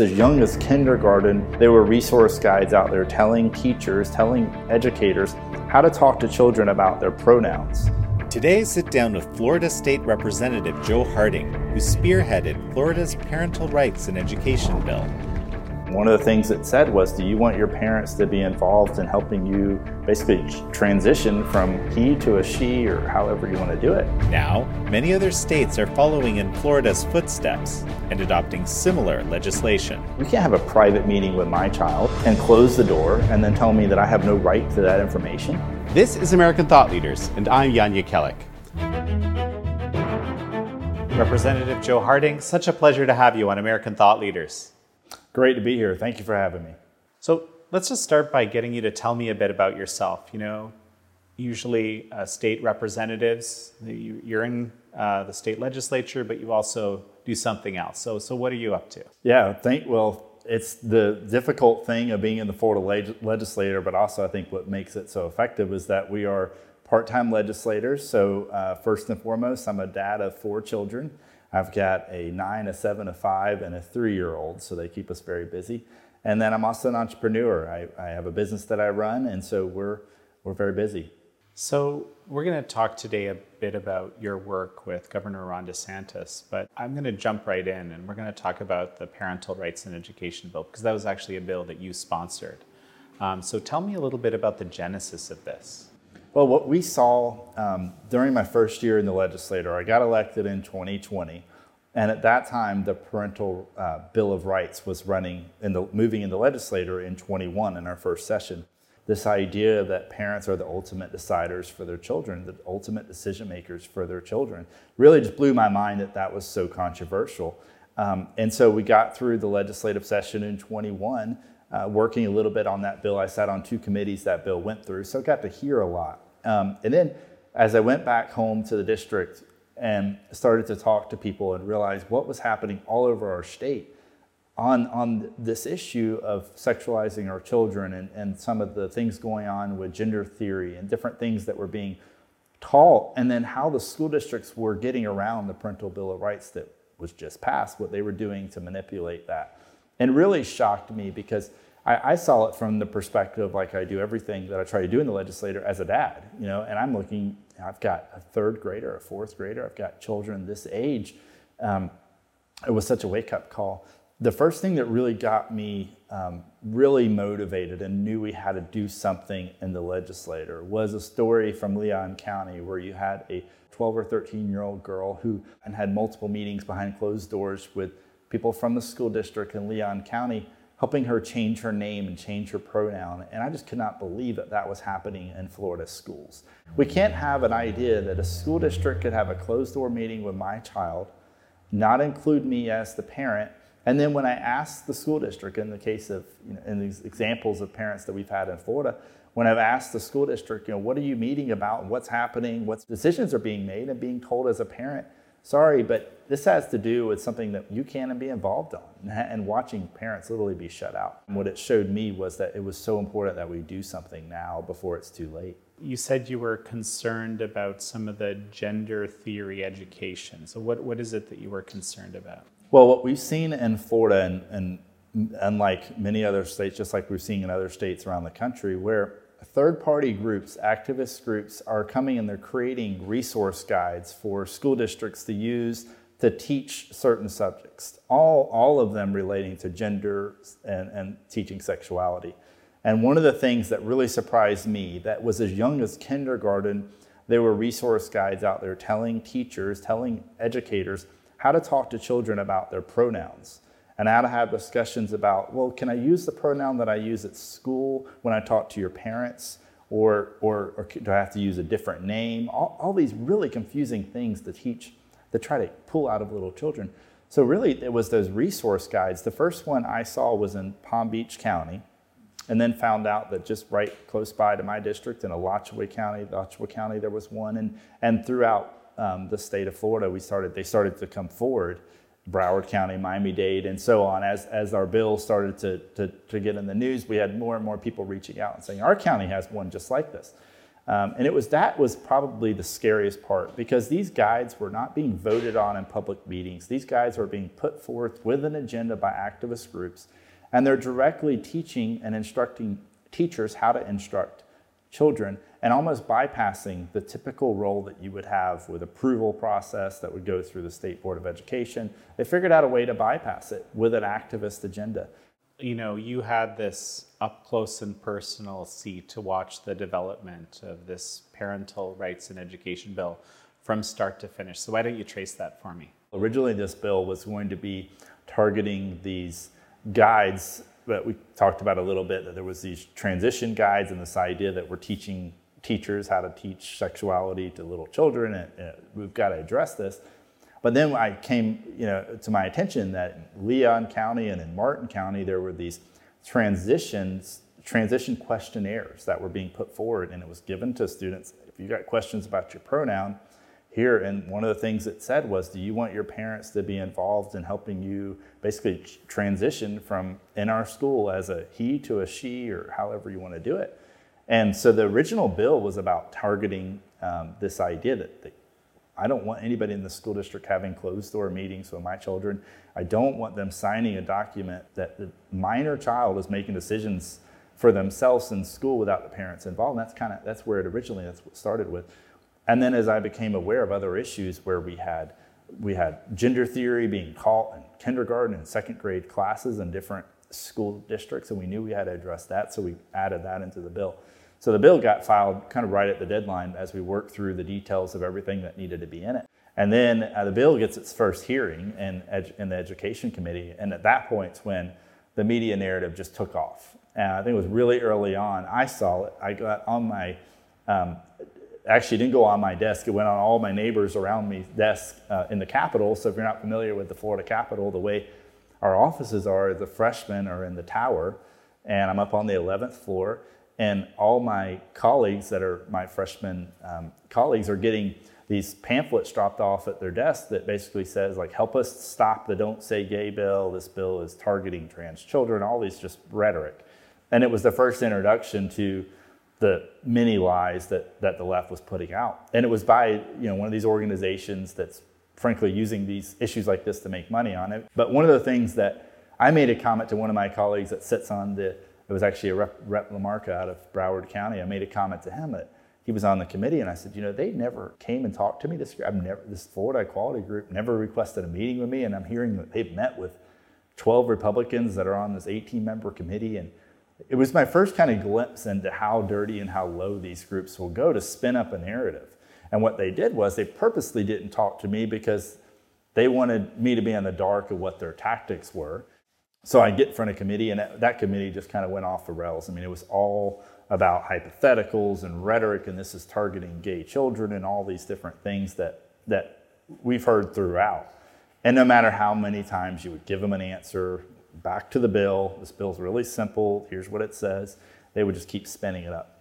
As young as kindergarten, there were resource guides out there telling teachers, telling educators how to talk to children about their pronouns. Today, I sit down with Florida State Representative Joe Harding, who spearheaded Florida's Parental Rights and Education Bill. One of the things it said was, Do you want your parents to be involved in helping you basically transition from he to a she or however you want to do it? Now, many other states are following in Florida's footsteps and adopting similar legislation. We can't have a private meeting with my child and close the door and then tell me that I have no right to that information. This is American Thought Leaders, and I'm Jan Jekielek. Representative Joe Harding, such a pleasure to have you on American Thought Leaders. Great to be here. Thank you for having me. So let's just start by getting you to tell me a bit about yourself. You know, usually uh, state representatives, you're in uh, the state legislature, but you also do something else. So, so what are you up to? Yeah, thank well. It's the difficult thing of being in the Florida leg- legislature, but also I think what makes it so effective is that we are part-time legislators. So uh, first and foremost, I'm a dad of four children. I've got a nine, a seven, a five, and a three year old, so they keep us very busy. And then I'm also an entrepreneur. I, I have a business that I run, and so we're, we're very busy. So, we're going to talk today a bit about your work with Governor Ron DeSantis, but I'm going to jump right in and we're going to talk about the Parental Rights and Education Bill because that was actually a bill that you sponsored. Um, so, tell me a little bit about the genesis of this. Well, what we saw um, during my first year in the legislature, I got elected in 2020, and at that time, the Parental uh, Bill of Rights was running in the moving in the legislature in 21 in our first session. This idea that parents are the ultimate deciders for their children, the ultimate decision makers for their children, really just blew my mind that that was so controversial. Um, and so we got through the legislative session in 21, uh, working a little bit on that bill. I sat on two committees that bill went through, so I got to hear a lot. Um, and then as I went back home to the district and started to talk to people and realize what was happening all over our state on, on this issue of sexualizing our children and, and some of the things going on with gender theory and different things that were being taught, and then how the school districts were getting around the Parental Bill of Rights that was just passed, what they were doing to manipulate that. And really shocked me because I, I, saw it from the perspective, like I do everything that I try to do in the legislature as a dad, you know, and I'm looking, I've got a third grader, a fourth grader, I've got children this age. Um, it was such a wake up call. The first thing that really got me um, really motivated and knew we had to do something in the legislature was a story from Leon County where you had a 12 or 13 year old girl who and had multiple meetings behind closed doors with people from the school district in Leon County helping her change her name and change her pronoun. And I just could not believe that that was happening in Florida schools. We can't have an idea that a school district could have a closed door meeting with my child, not include me as the parent, and then when I asked the school district, in the case of, you know, in these examples of parents that we've had in Florida, when I've asked the school district, you know, what are you meeting about? What's happening? What decisions are being made? And being told as a parent, sorry, but this has to do with something that you can't be involved on and watching parents literally be shut out. And what it showed me was that it was so important that we do something now before it's too late. You said you were concerned about some of the gender theory education. So, what, what is it that you were concerned about? Well, what we've seen in Florida, and, and unlike many other states, just like we're seeing in other states around the country, where third party groups, activist groups, are coming and they're creating resource guides for school districts to use to teach certain subjects, all, all of them relating to gender and, and teaching sexuality. And one of the things that really surprised me that was as young as kindergarten, there were resource guides out there telling teachers, telling educators how to talk to children about their pronouns and I had to have discussions about, well, can I use the pronoun that I use at school when I talk to your parents? Or, or, or do I have to use a different name? All, all these really confusing things to teach, to try to pull out of little children. So, really, it was those resource guides. The first one I saw was in Palm Beach County, and then found out that just right close by to my district in Alachua County, Alachua County, there was one, and, and throughout um, the state of Florida, we started, they started to come forward. Broward County, Miami Dade, and so on. As, as our bill started to, to, to, get in the news, we had more and more people reaching out and saying, Our county has one just like this. Um, and it was that was probably the scariest part because these guides were not being voted on in public meetings. These guides were being put forth with an agenda by activist groups, and they're directly teaching and instructing teachers how to instruct children and almost bypassing the typical role that you would have with approval process that would go through the state board of education. They figured out a way to bypass it with an activist agenda. You know you had this up close and personal seat to watch the development of this parental rights and education bill from start to finish. So why don't you trace that for me? Originally this bill was going to be targeting these guides that we talked about a little bit that there was these transition guides and this idea that we're teaching teachers how to teach sexuality to little children and, and we've got to address this but then i came you know to my attention that in leon county and in martin county there were these transitions transition questionnaires that were being put forward and it was given to students if you got questions about your pronoun here. And one of the things it said was, do you want your parents to be involved in helping you basically transition from in our school as a he to a she or however you want to do it? And so the original bill was about targeting um, this idea that, that I don't want anybody in the school district having closed door meetings with my children. I don't want them signing a document that the minor child is making decisions for themselves in school without the parents involved. And that's kind of that's where it originally that's what started with. And then as I became aware of other issues where we had we had gender theory being taught in kindergarten and second grade classes and different school districts, and we knew we had to address that, so we added that into the bill. So the bill got filed kind of right at the deadline as we worked through the details of everything that needed to be in it. And then uh, the bill gets its first hearing in, edu- in the Education Committee, and at that point, when the media narrative just took off. And I think it was really early on. I saw it. I got on my um, actually didn't go on my desk. It went on all my neighbors around me desk uh, in the Capitol. So if you're not familiar with the Florida Capitol, the way our offices are, the freshmen are in the tower, and I'm up on the 11th floor, and all my colleagues that are my freshman um, colleagues are getting these pamphlets dropped off at their desk that basically says like help us stop the don't say gay bill this bill is targeting trans children all these just rhetoric and it was the first introduction to the many lies that, that the left was putting out. And it was by you know, one of these organizations that's frankly using these issues like this to make money on it. But one of the things that I made a comment to one of my colleagues that sits on the, it was actually a rep, rep LaMarca out of Broward County. I made a comment to him that he was on the committee and I said, you know, they never came and talked to me this. I've never, this Florida Equality Group never requested a meeting with me. And I'm hearing that they've met with 12 Republicans that are on this 18 member committee. And it was my first kind of glimpse into how dirty and how low these groups will go to spin up a narrative. And what they did was they purposely didn't talk to me because they wanted me to be in the dark of what their tactics were. So I get in front of committee, and that committee just kind of went off the rails. I mean, it was all about hypotheticals and rhetoric, and this is targeting gay children and all these different things that, that we've heard throughout. And no matter how many times you would give them an answer, back to the bill. This bill's really simple. Here's what it says. They would just keep spinning it up.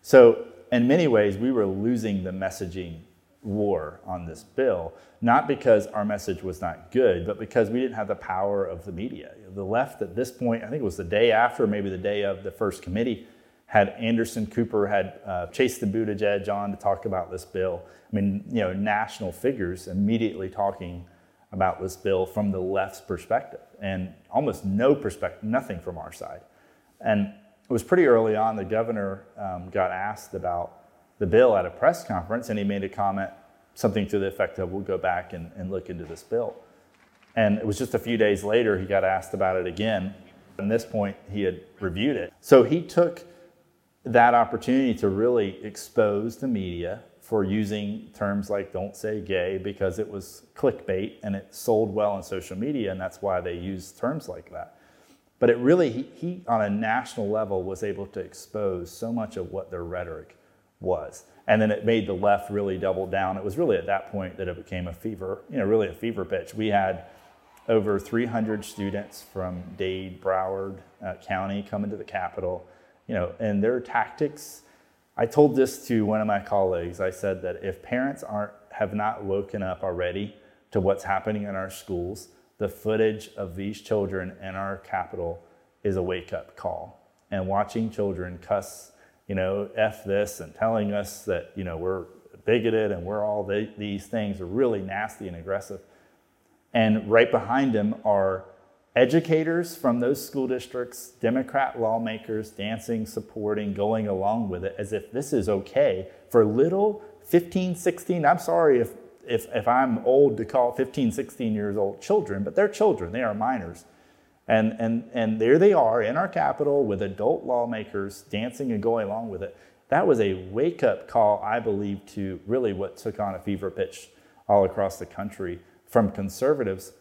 So, in many ways, we were losing the messaging war on this bill, not because our message was not good, but because we didn't have the power of the media. The left at this point, I think it was the day after, maybe the day of the first committee, had Anderson Cooper had uh, Chasten Buttigieg on to talk about this bill. I mean, you know, national figures immediately talking about this bill from the left's perspective and almost no perspective, nothing from our side. And it was pretty early on, the governor um, got asked about the bill at a press conference, and he made a comment, something to the effect of, we'll go back and, and look into this bill. And it was just a few days later, he got asked about it again. At this point, he had reviewed it. So he took that opportunity to really expose the media for using terms like don't say gay because it was clickbait and it sold well on social media and that's why they use terms like that but it really he, he on a national level was able to expose so much of what their rhetoric was. And then it made the left really double down. It was really at that point that it became a fever you know really a fever pitch. We had over 300 students from dade broward uh, county coming to the capitol you know and their tactics I told this to one of my colleagues. I said that if parents aren't have not woken up already to what's happening in our schools, the footage of these children in our capital is a wake up call. And watching children cuss you know, F this and telling us that, you know, we're bigoted and we're all the, these things are really nasty and aggressive. And right behind them are educators from those school districts, Democrat lawmakers dancing, supporting, going along with it as if this is okay for little 15, 16. I'm sorry if, if, if I'm old to call 15, 16 years old children, but they're children, they are minors. And, and, and there they are in our capital with adult lawmakers dancing and going along with it. That was a wake up call, I believe, to really what took on a fever pitch all across the country from conservatives,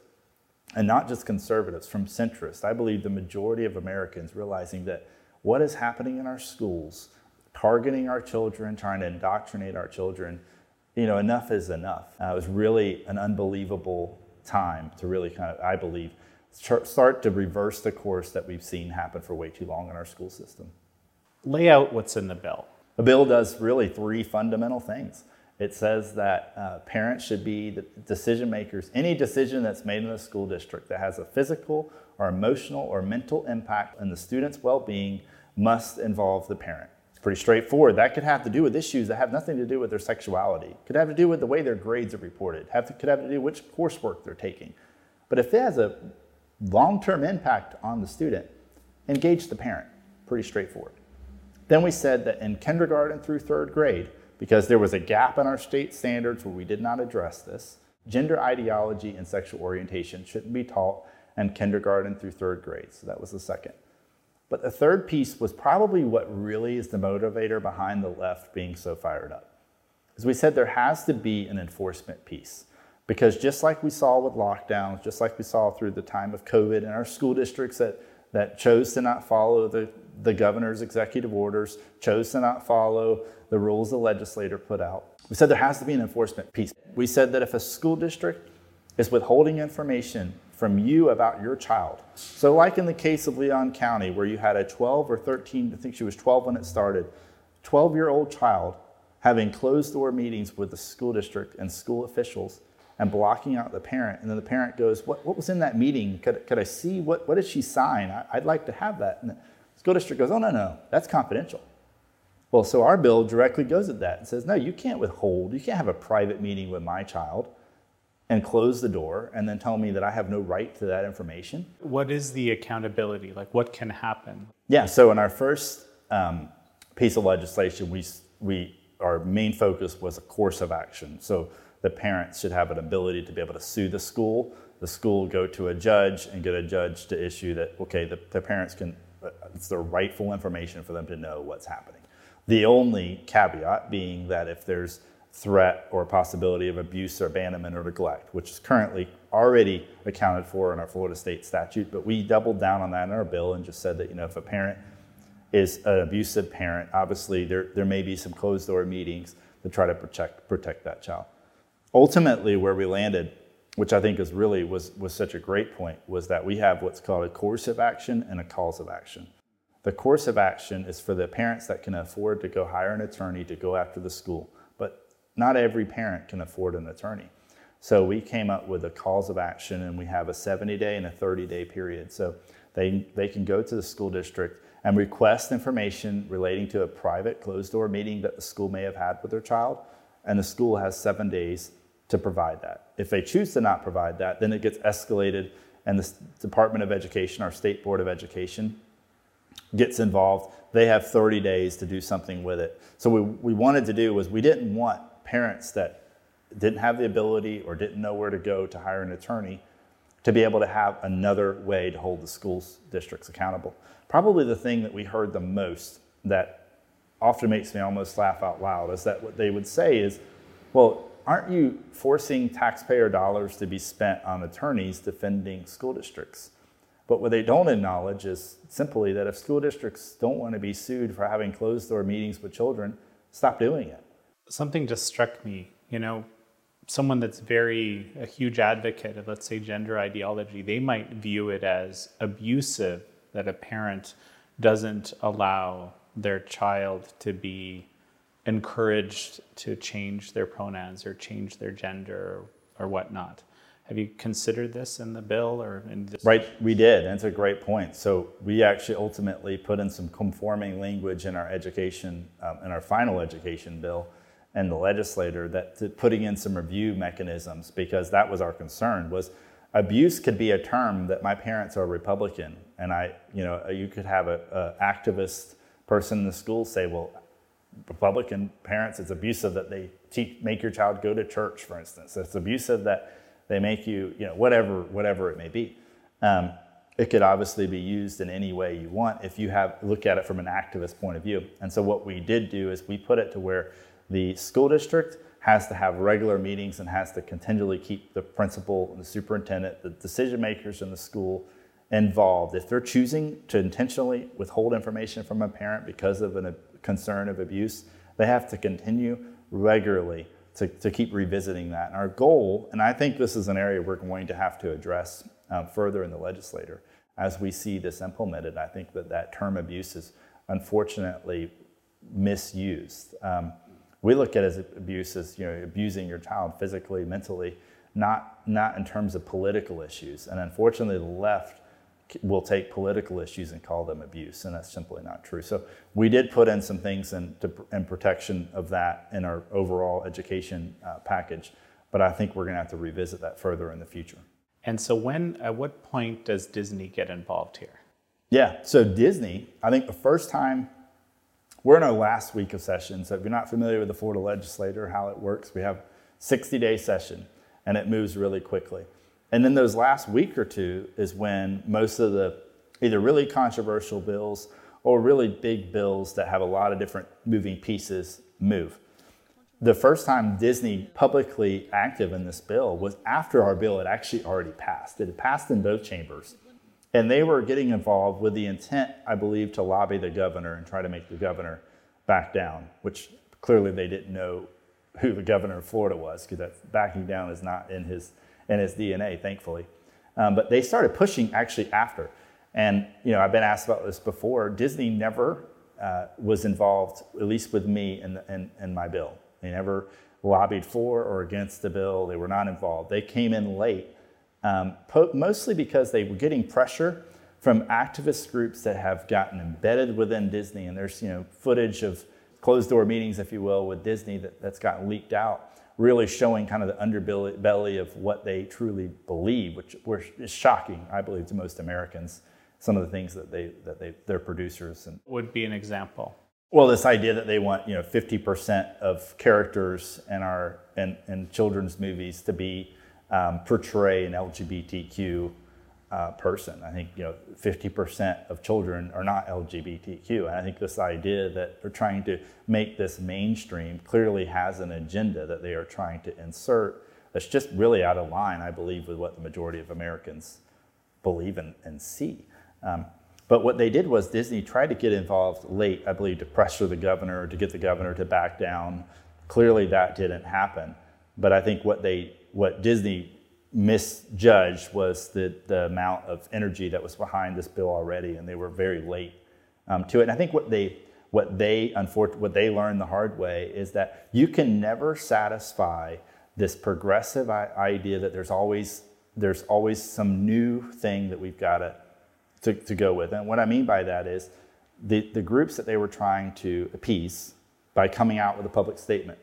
and not just conservatives, from centrists. I believe the majority of Americans realizing that what is happening in our schools, targeting our children, trying to indoctrinate our children, you know, enough is enough. Uh, it was really an unbelievable time to really kind of, I believe, start to reverse the course that we've seen happen for way too long in our school system. Lay out what's in the bill. The bill does really three fundamental things. It says that uh, parents should be the decision makers. Any decision that's made in a school district that has a physical or emotional or mental impact on the student's well being must involve the parent. Pretty straightforward. That could have to do with issues that have nothing to do with their sexuality, could have to do with the way their grades are reported, have to, could have to do with which coursework they're taking. But if it has a long term impact on the student, engage the parent. Pretty straightforward. Then we said that in kindergarten through third grade, because there was a gap in our state standards where we did not address this, gender ideology and sexual orientation shouldn't be taught in kindergarten through third grade. So that was the second. But the third piece was probably what really is the motivator behind the left being so fired up. As we said, there has to be an enforcement piece. Because just like we saw with lockdowns, just like we saw through the time of COVID in our school districts that, that chose to not follow the, the governor's executive orders, chose to not follow the rules the legislator put out. We said there has to be an enforcement piece. We said that if a school district is withholding information from you about your child, so like in the case of Leon County, where you had a 12 or 13, I think she was 12 when it started, 12 year old child having closed door meetings with the school district and school officials and blocking out the parent. And then the parent goes, What, what was in that meeting? Could, could I see? What, what did she sign? I, would like to have that. And the school district goes, Oh, no, no, that's confidential. Well, so our bill directly goes at that and says, No, you can't withhold. You can't have a private meeting with my child and close the door and then tell me that I have no right to that information. What is the accountability? Like, what can happen? Yeah, so in our first um, piece of legislation, we, we, our main focus was a course of action. So the parents should have an ability to be able to sue the school. The school go to a judge and get a judge to issue that, okay, the, the parents can, uh, it's the rightful information for them to know what's happening. The only caveat being that if there's threat or possibility of abuse or abandonment or neglect, which is currently already accounted for in our Florida state statute, but we doubled down on that in our bill and just said that, you know, if a parent is an abusive parent, obviously there, there may be some closed door meetings to try to protect, protect that child. Ultimately where we landed which i think is really was, was such a great point was that we have what's called a course of action and a cause of action. The course of action is for the parents that can afford to go hire an attorney to go after the school not every parent can afford an attorney so we came up with a cause of action and we have a 70 day and a 30 day period so they, they can go to the school district and request information relating to a private closed door meeting that the school may have had with their child and the school has seven days to provide that. If they choose to not provide that, then it gets escalated, and the Department of Education, our State Board of Education, gets involved. They have 30 days to do something with it. So, what we wanted to do was we didn't want parents that didn't have the ability or didn't know where to go to hire an attorney to be able to have another way to hold the school districts accountable. Probably the thing that we heard the most that often makes me almost laugh out loud is that what they would say is, well, aren't you forcing taxpayer dollars to be spent on attorneys defending school districts? But what they don't acknowledge is simply that if school districts don't want to be sued for having closed door meetings with children, stop doing it. Something just struck me, you know, someone that's very a huge advocate of let's say gender ideology, they might view it as abusive that a parent doesn't allow their child to be encouraged to change their pronouns or change their gender or, whatnot. Have you considered this in the bill or in this? Right, we did. It's a great point. So we actually ultimately put in some conforming language in our education, um, in our final education bill, and the legislator that putting in some review mechanisms because that was our concern was abuse could be a term that my parents are Republican, and I, you know, you could have a, a activist person in the school say, well, Republican parents, it's abusive that they teach, make your child go to church, for instance. It's abusive that they make you, you know, whatever, whatever it may be. Um, it could obviously be used in any way you want if you have look at it from an activist point of view. And so what we did do is we put it to where the school district has to have regular meetings and has to continually keep the principal and the superintendent, the decision makers in the school involved. If they're choosing to intentionally withhold information from a parent because of a concern of abuse, they have to continue regularly to, to keep revisiting that. And our goal, and I think this is an area we're going to have to address um, further in the legislature as we see this implemented, I think that that term abuse is unfortunately misused. Um, we look at as abuse as you know abusing your child physically, mentally, not not in terms of political issues. And unfortunately, the left will take political issues and call them abuse, and that's simply not true. So we did put in some things in, to, in protection of that in our overall education uh, package, but I think we're going to have to revisit that further in the future. And so, when at what point does Disney get involved here? Yeah, so Disney, I think the first time we're in our last week of session. So if you're not familiar with the Florida legislature, how it works, we have 60 day session, and it moves really quickly. And then those last week or two is when most of the either really controversial bills or really big bills that have a lot of different moving pieces move. The first time Disney publicly active in this bill was after our bill had actually already passed. It had passed in both chambers. And they were getting involved with the intent, I believe, to lobby the governor and try to make the governor back down, which clearly they didn't know who the governor of Florida was, because that backing down is not in his in his DNA, thankfully. Um, but they started pushing actually after. And you know, I've been asked about this before. Disney never uh, was involved, at least with me, in, the, in, in my bill. They never lobbied for or against the bill. They were not involved. They came in late, um, po- mostly because they were getting pressure from activist groups that have gotten embedded within Disney. And there's you know footage of closed door meetings, if you will, with Disney that, that's gotten leaked out really showing kind of the underbelly of what they truly believe, which is shocking, I believe, to most Americans. Some of the things that they that they their producers and would be an example. Well, this idea that they want you know 50% of characters in our in, in children's movies to be um, portray an LGBTQ uh, person. I think you know 50% of children are not LGBTQ, and I think this idea that they're trying to make this mainstream clearly has an agenda that they are trying to insert that's just really out of line, I believe, with what the majority of Americans believe and, and see. Um, but what they did was Disney tried to get involved late, I believe, to pressure the governor, to get the governor to back down. Clearly, that didn't happen. But I think what they, what Disney misjudged was the, the amount of energy that was behind this bill already, and they were very late um, to it. And I think what they what they what they learned the hard way is that you can never satisfy this progressive idea that there's always there's always some new thing that we've got to, to, to go with. And what I mean by that is the, the groups that they were trying to appease by coming out with a public statement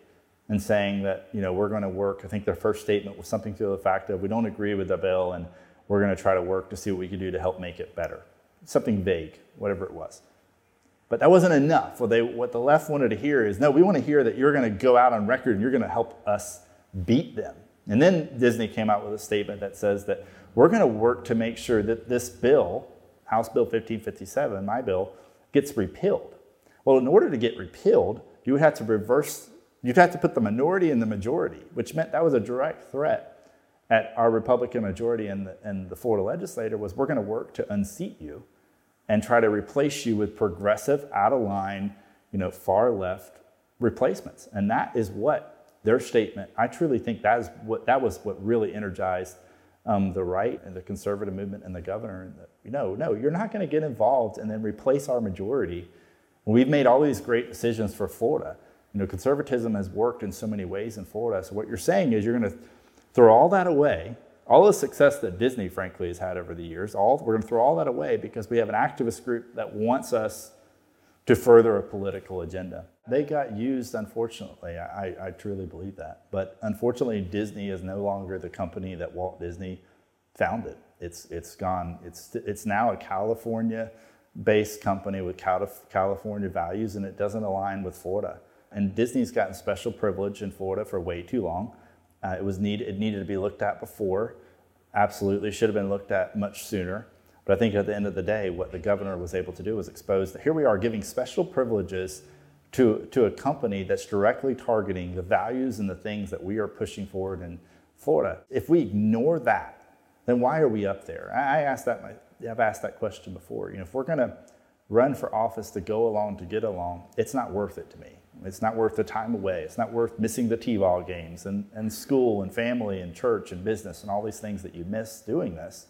and saying that you know we're going to work. I think their first statement was something to the fact of we don't agree with the bill and we're going to try to work to see what we can do to help make it better. Something vague, whatever it was. But that wasn't enough. What, they, what the left wanted to hear is no, we want to hear that you're going to go out on record and you're going to help us beat them. And then Disney came out with a statement that says that we're going to work to make sure that this bill, House Bill 1557, my bill, gets repealed. Well, in order to get repealed, you would have to reverse You'd have to put the minority in the majority, which meant that was a direct threat at our Republican majority in the, in the Florida legislature was we're going to work to unseat you and try to replace you with progressive, out of line, you know, far left replacements. And that is what their statement, I truly think that is what that was what really energized um, the right and the conservative movement and the governor. And the, know, no, you're not going to get involved and then replace our majority. We've made all these great decisions for Florida. You know, conservatism has worked in so many ways in Florida. So what you're saying is you're going to throw all that away all the success that Disney, frankly, has had over the years, all, we're going to throw all that away because we have an activist group that wants us to further a political agenda. They got used, unfortunately. I, I truly believe that. But unfortunately, Disney is no longer the company that Walt Disney founded. It's, it's gone, it's, it's now a California based company with California values, and it doesn't align with Florida. And Disney's gotten special privilege in Florida for way too long. Uh, it was need, it needed to be looked at before. Absolutely should have been looked at much sooner. But I think at the end of the day, what the governor was able to do was expose that here we are giving special privileges to, to a company that's directly targeting the values and the things that we are pushing forward in Florida. If we ignore that, then why are we up there? I asked that, I've asked that question before. You know, if we're going to run for office to go along to get along, it's not worth it to me. It's not worth the time away. It's not worth missing the T-ball games and, and school and family and church and business and all these things that you miss doing this.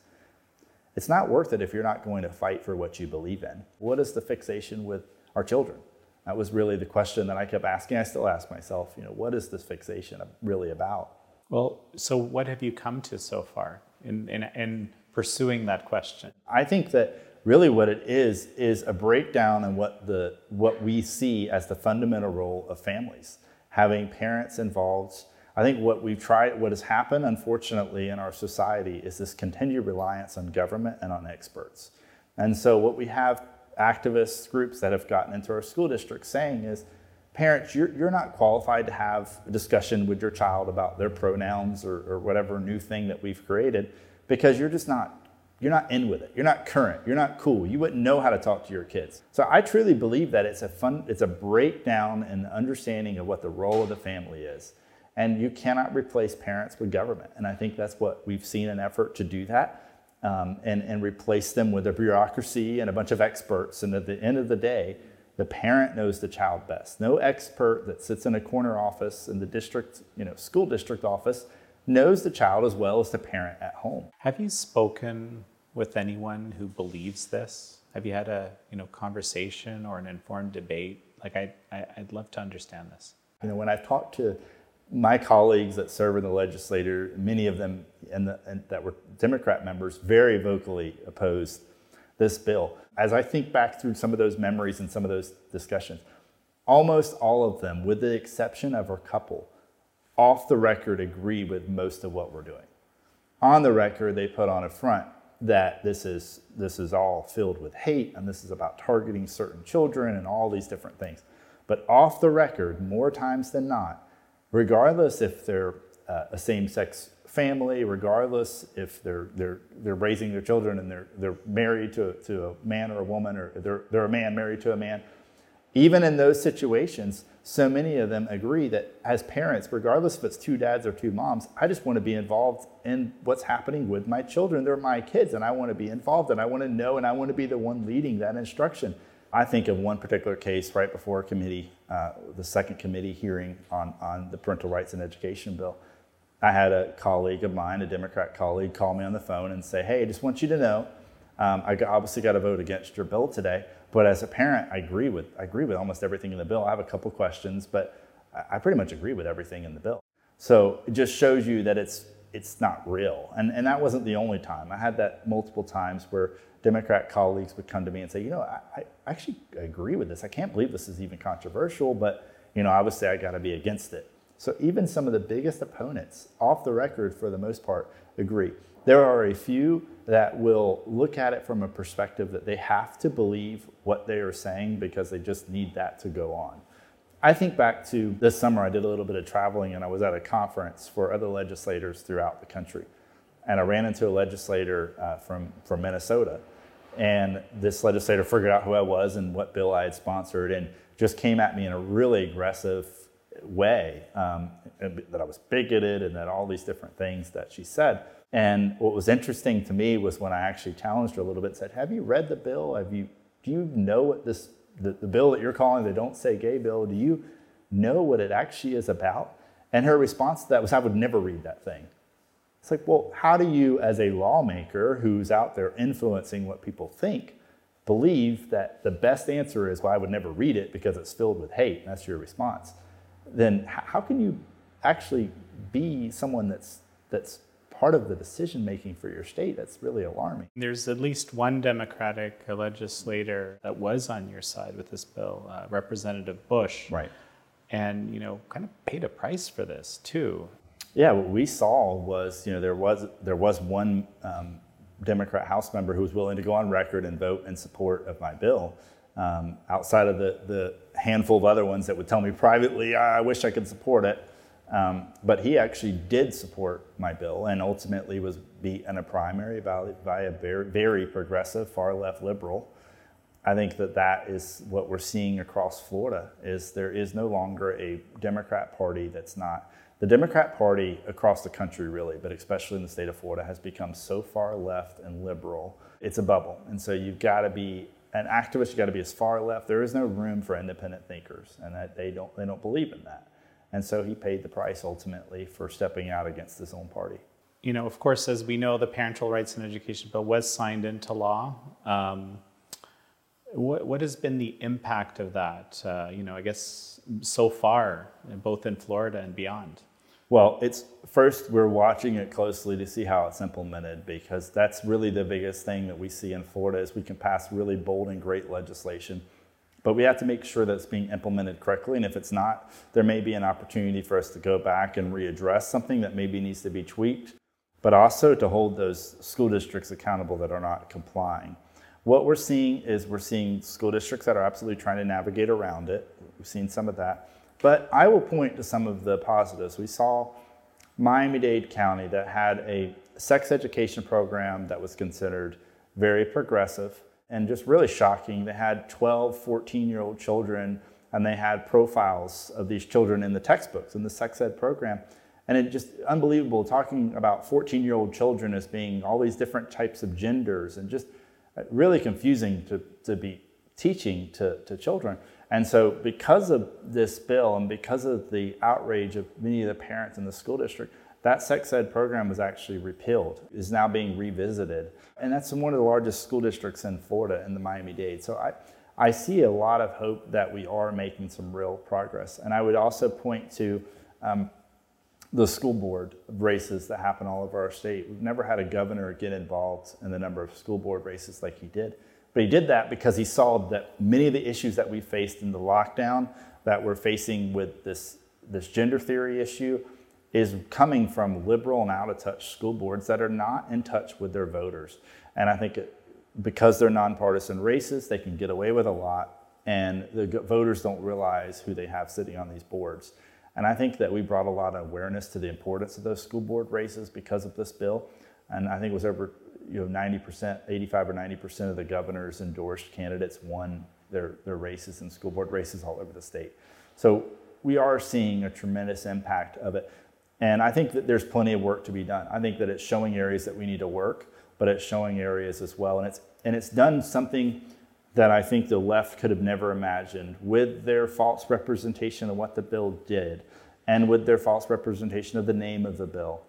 It's not worth it if you're not going to fight for what you believe in. What is the fixation with our children? That was really the question that I kept asking. I still ask myself, you know, what is this fixation really about? Well, so what have you come to so far in, in, in pursuing that question? I think that really what it is is a breakdown in what the what we see as the fundamental role of families having parents involved. I think what we've tried what has happened unfortunately in our society is this continued reliance on government and on experts. And so what we have activist groups that have gotten into our school districts saying is parents you're, you're not qualified to have a discussion with your child about their pronouns or, or whatever new thing that we've created because you're just not you're not in with it. You're not current. You're not cool. You wouldn't know how to talk to your kids. So I truly believe that it's a fun, it's a breakdown in the understanding of what the role of the family is. And you cannot replace parents with government. And I think that's what we've seen an effort to do that um, and, and replace them with a bureaucracy and a bunch of experts. And at the end of the day, the parent knows the child best. No expert that sits in a corner office in the district, you know, school district office knows the child as well as the parent at home. Have you spoken with anyone who believes this? Have you had a you know conversation or an informed debate? Like I, I I'd love to understand this. You know, when I've talked to my colleagues that serve in the legislature, many of them and, the, that were Democrat members, very vocally opposed this bill. As I think back through some of those memories and some of those discussions, almost all of them, with the exception of a couple, off the record agree with most of what we're doing. On the record, they put on a front that this is this is all filled with hate and this is about targeting certain children and all these different things. But off the record, more times than not, regardless if they're uh, a same-sex family, regardless if they're they're they're raising their children and they're they're married to to a man or a woman or they're they're a man married to a man, even in those situations, so many of them agree that as parents, regardless if it's two dads or two moms, I just want to be involved in what's happening with my children. They're my kids, and I want to be involved, and I want to know, and I want to be the one leading that instruction. I think of one particular case right before committee, uh, the second committee hearing on, on the parental rights and education bill. I had a colleague of mine, a Democrat colleague, call me on the phone and say, Hey, I just want you to know, um, I obviously got to vote against your bill today, but as a parent, I agree with I agree with almost everything in the bill. I have a couple questions, but I pretty much agree with everything in the bill. So it just shows you that it's it's not real. And and that wasn't the only time. I had that multiple times where Democrat colleagues would come to me and say, you know, I, I actually agree with this. I can't believe this is even controversial, but you know, obviously I got to be against it. So even some of the biggest opponents, off the record for the most part, agree. There are a few that will look at it from a perspective that they have to believe what they are saying because they just need that to go on. I think back to this summer, I did a little bit of traveling and I was at a conference for other legislators throughout the country. And I ran into a legislator uh, from, from Minnesota. And this legislator figured out who I was and what bill I had sponsored and just came at me in a really aggressive way um, that I was bigoted and that all these different things that she said. And what was interesting to me was when I actually challenged her a little bit, said, "Have you read the bill? Have you do you know what this the, the bill that you're calling the Don't Say Gay bill? Do you know what it actually is about?" And her response to that was, "I would never read that thing." It's like, well, how do you, as a lawmaker who's out there influencing what people think, believe that the best answer is, well, I would never read it because it's filled with hate, and that's your response? Then how can you actually be someone that's that's part of the decision making for your state, that's really alarming. There's at least one Democratic legislator that was on your side with this bill, uh, Representative Bush. Right. And, you know, kind of paid a price for this too. Yeah, what we saw was, you know, there was there was one um, Democrat House member who was willing to go on record and vote in support of my bill. Um, outside of the, the handful of other ones that would tell me privately, I wish I could support it. Um, but he actually did support my bill and ultimately was beat in a primary by, by a very, very progressive, far left liberal. I think that that is what we're seeing across Florida is there is no longer a Democrat party that's not the Democrat Party across the country, really, but especially in the state of Florida, has become so far left and liberal. It's a bubble. And so you've got to be an activist, you've got to be as far left. There is no room for independent thinkers, and that they don't, they don't believe in that. And so he paid the price ultimately for stepping out against his own party. You know, of course, as we know, the Parental Rights and Education Bill was signed into law. Um, what, what has been the impact of that, uh, you know, I guess so far, both in Florida and beyond? Well, it's first we're watching it closely to see how it's implemented because that's really the biggest thing that we see in Florida is we can pass really bold and great legislation, but we have to make sure that it's being implemented correctly. And if it's not, there may be an opportunity for us to go back and readdress something that maybe needs to be tweaked, but also to hold those school districts accountable that are not complying. What we're seeing is we're seeing school districts that are absolutely trying to navigate around it. We've seen some of that. But I will point to some of the positives. We saw Miami Dade County that had a sex education program that was considered very progressive and just really shocking. They had 12, 14 year old children and they had profiles of these children in the textbooks in the sex ed program. And it just unbelievable talking about 14 year old children as being all these different types of genders and just uh, really confusing to, to be teaching to, to children. And so, because of this bill and because of the outrage of many of the parents in the school district, that sex ed program was actually repealed, is now being revisited. And that's in one of the largest school districts in Florida, in the Miami Dade. So, I, I see a lot of hope that we are making some real progress. And I would also point to um, the school board races that happen all over our state. We've never had a governor get involved in the number of school board races like he did. But he did that because he saw that many of the issues that we faced in the lockdown that we're facing with this, this gender theory issue is coming from liberal and out of touch school boards that are not in touch with their voters. And I think it, because they're nonpartisan races, they can get away with a lot, and the voters don't realize who they have sitting on these boards. And I think that we brought a lot of awareness to the importance of those school board races because of this bill. And I think it was over you know 90%, 85 or 90% of the governors endorsed candidates won their, their races and school board races all over the state. So we are seeing a tremendous impact of it. And I think that there's plenty of work to be done. I think that it's showing areas that we need to work, but it's showing areas as well. And it's, and it's done something that I think the left could have never imagined with their false representation of what the bill did and with their false representation of the name of the bill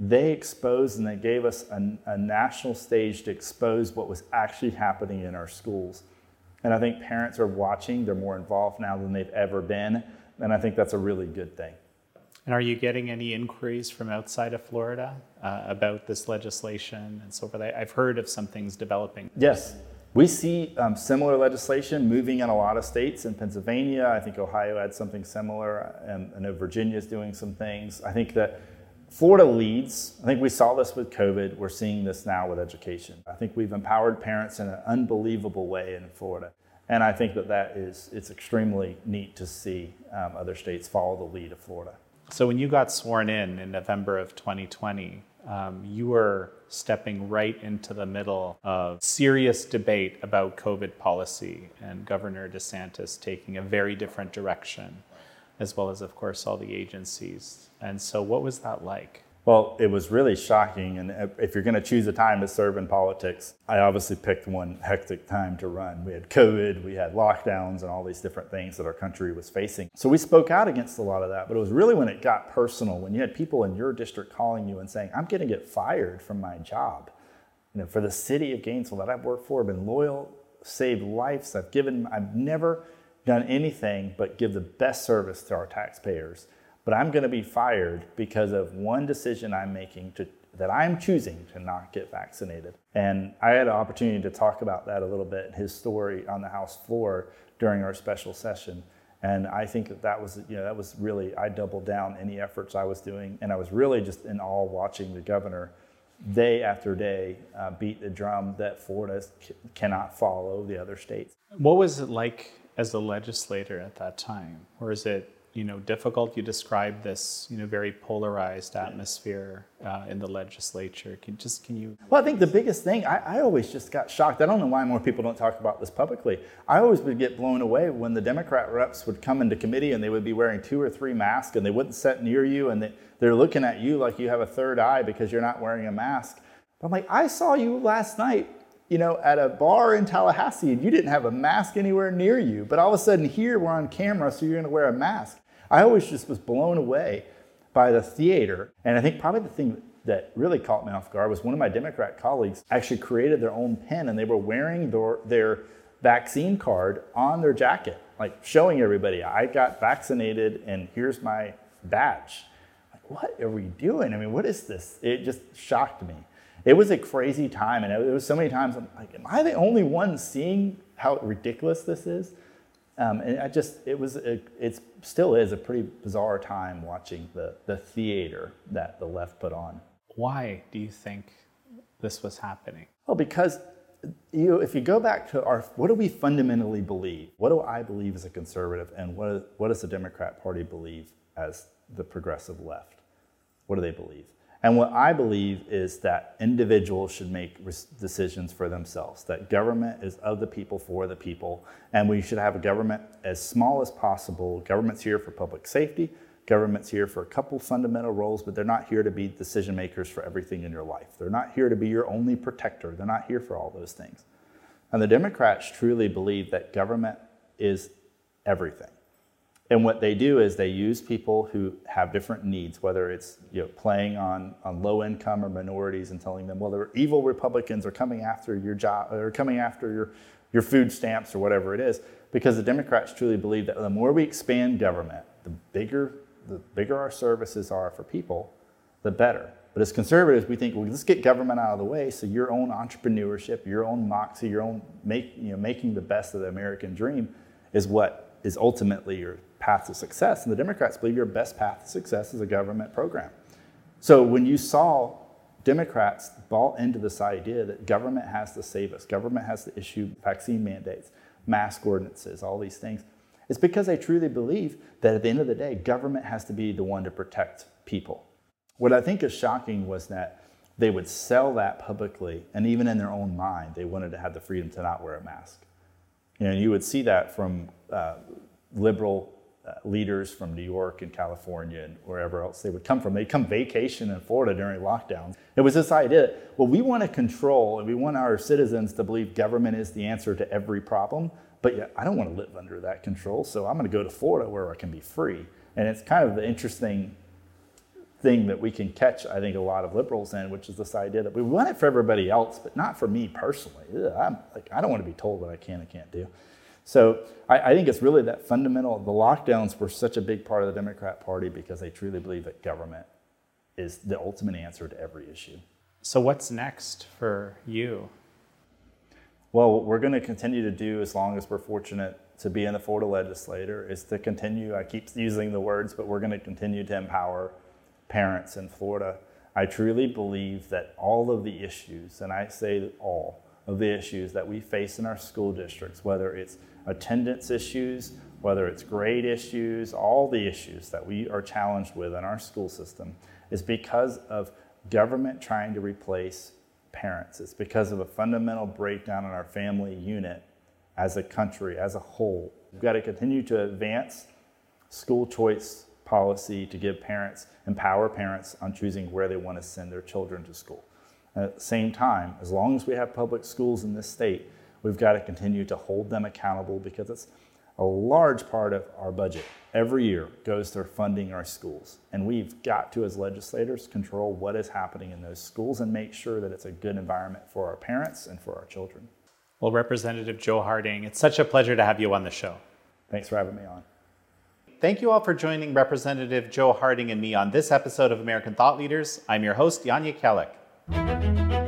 they exposed and they gave us a, a, national stage to expose what was actually happening in our schools. And I think parents are watching, they're more involved now than they've ever been. And I think that's a really good thing. And are you getting any inquiries from outside of Florida uh, about this legislation and so forth? I've heard of some things developing. Yes. We see um, similar legislation moving in a lot of states. In Pennsylvania, I think Ohio had something similar. And I know Virginia is doing some things. I think that Florida leads. I think we saw this with COVID. We're seeing this now with education. I think we've empowered parents in an unbelievable way in Florida. And I think that that is, it's extremely neat to see um, other states follow the lead of Florida. So when you got sworn in in November of 2020, um, you were stepping right into the middle of serious debate about COVID policy and Governor DeSantis taking a very different direction as well as, of course, all the agencies. And so, what was that like? Well, it was really shocking. And if you're going to choose a time to serve in politics, I obviously picked one hectic time to run. We had COVID, we had lockdowns, and all these different things that our country was facing. So we spoke out against a lot of that. But it was really when it got personal, when you had people in your district calling you and saying, I'm going to get fired from my job. You know, for the city of Gainesville that I've worked for, been loyal, saved lives, I've given, I've never done anything but give the best service to our taxpayers. But I'm going to be fired because of one decision I'm making to, that I'm choosing to not get vaccinated. And I had an opportunity to talk about that a little bit, his story on the House floor during our special session. And I think that that was, you know, that was really, I doubled down any efforts I was doing. And I was really just in awe watching the governor day after day uh, beat the drum that Florida c- cannot follow the other states. What was it like as a legislator at that time? Or is it you know difficult? You describe this you know very polarized atmosphere uh, in the legislature. Can just can you? Well, I think the biggest thing I, I, always just got shocked. I don't know why more people don't talk about this publicly. I always would get blown away when the Democrat reps would come into committee and they would be wearing two or three masks and they wouldn't sit near you and they, they're looking at you like you have a third eye because you're not wearing a mask. But I'm like, I saw you last night you know, at a bar in Tallahassee and you didn't have a mask anywhere near you. But all of a sudden here we're on camera, so you're going to wear a mask. I always just was blown away by the theater. And I think probably the thing that really caught me off guard was one of my Democrat colleagues actually created their own pen and they were wearing their, their vaccine card on their jacket, like showing everybody, I got vaccinated and here's my badge. Like, what are we doing? I mean, what is this? It just shocked me. It was a crazy time, and it was so many times I'm like, am I the only one seeing how ridiculous this is? Um, and I just, it was, it still is a pretty bizarre time watching the, the theater that the left put on. Why do you think this was happening? Well, because you, if you go back to our, what do we fundamentally believe? What do I believe as a conservative, and what, what does the Democrat Party believe as the progressive left? What do they believe? And what I believe is that individuals should make decisions for themselves, that government is of the people for the people, and we should have a government as small as possible. Government's here for public safety, government's here for a couple fundamental roles, but they're not here to be decision makers for everything in your life. They're not here to be your only protector, they're not here for all those things. And the Democrats truly believe that government is everything. And what they do is they use people who have different needs, whether it's you know, playing on, on low income or minorities and telling them, well, the evil Republicans are coming after your job or coming after your, your food stamps or whatever it is. Because the Democrats truly believe that the more we expand government, the bigger, the bigger our services are for people, the better. But as conservatives, we think, well, let's get government out of the way so your own entrepreneurship, your own moxie, your own make, you know, making the best of the American dream is what is ultimately your path to success. And the Democrats believe your best path to success is a government program. So when you saw Democrats bought into this idea that government has to save us, government has to issue vaccine mandates, mask ordinances, all these things, it's because they truly believe that at the end of the day, government has to be the one to protect people. What I think is shocking was that they would sell that publicly, and even in their own mind, they wanted to have the freedom to not wear a mask. You know, you would see that from uh, liberal Uh, leaders from New York and California and wherever else they would come from. They'd come vacation in Florida during lockdowns. It was this idea well, we want to control and we want our citizens to believe government is the answer to every problem, but yet I don't want to live under that control, so I'm going to go to Florida where I can be free. And it's kind of the interesting thing that we can catch, I think, a lot of liberals in, which is this idea that we want it for everybody else, but not for me personally. Ugh, I'm, like, I don't want to be told what I can and can't do. So I, I, think it's really that fundamental. The lockdowns were such a big part of the Democrat Party because they truly believe that government is the ultimate answer to every issue. So what's next for you? Well, what we're going to continue to do as long as we're fortunate to be in the Florida legislature is to continue. I keep using the words, but we're going to continue to empower parents in Florida. I truly believe that all of the issues, and I say all of the issues that we face in our school districts, whether it's attendance issues, whether it's grade issues, all the issues that we are challenged with in our school system is because of government trying to replace parents. It's because of a fundamental breakdown in our family unit as a country, as a whole. We've got to continue to advance school choice policy to give parents, empower parents on choosing where they want to send their children to school. And at the same time, as long as we have public schools in this state, We've got to continue to hold them accountable because it's a large part of our budget every year goes to funding our schools. And we've got to, as legislators, control what is happening in those schools and make sure that it's a good environment for our parents and for our children. Well, Representative Joe Harding, it's such a pleasure to have you on the show. Thanks for having me on. Thank you all for joining Representative Joe Harding and me on this episode of American Thought Leaders. I'm your host, Jan Jekielek.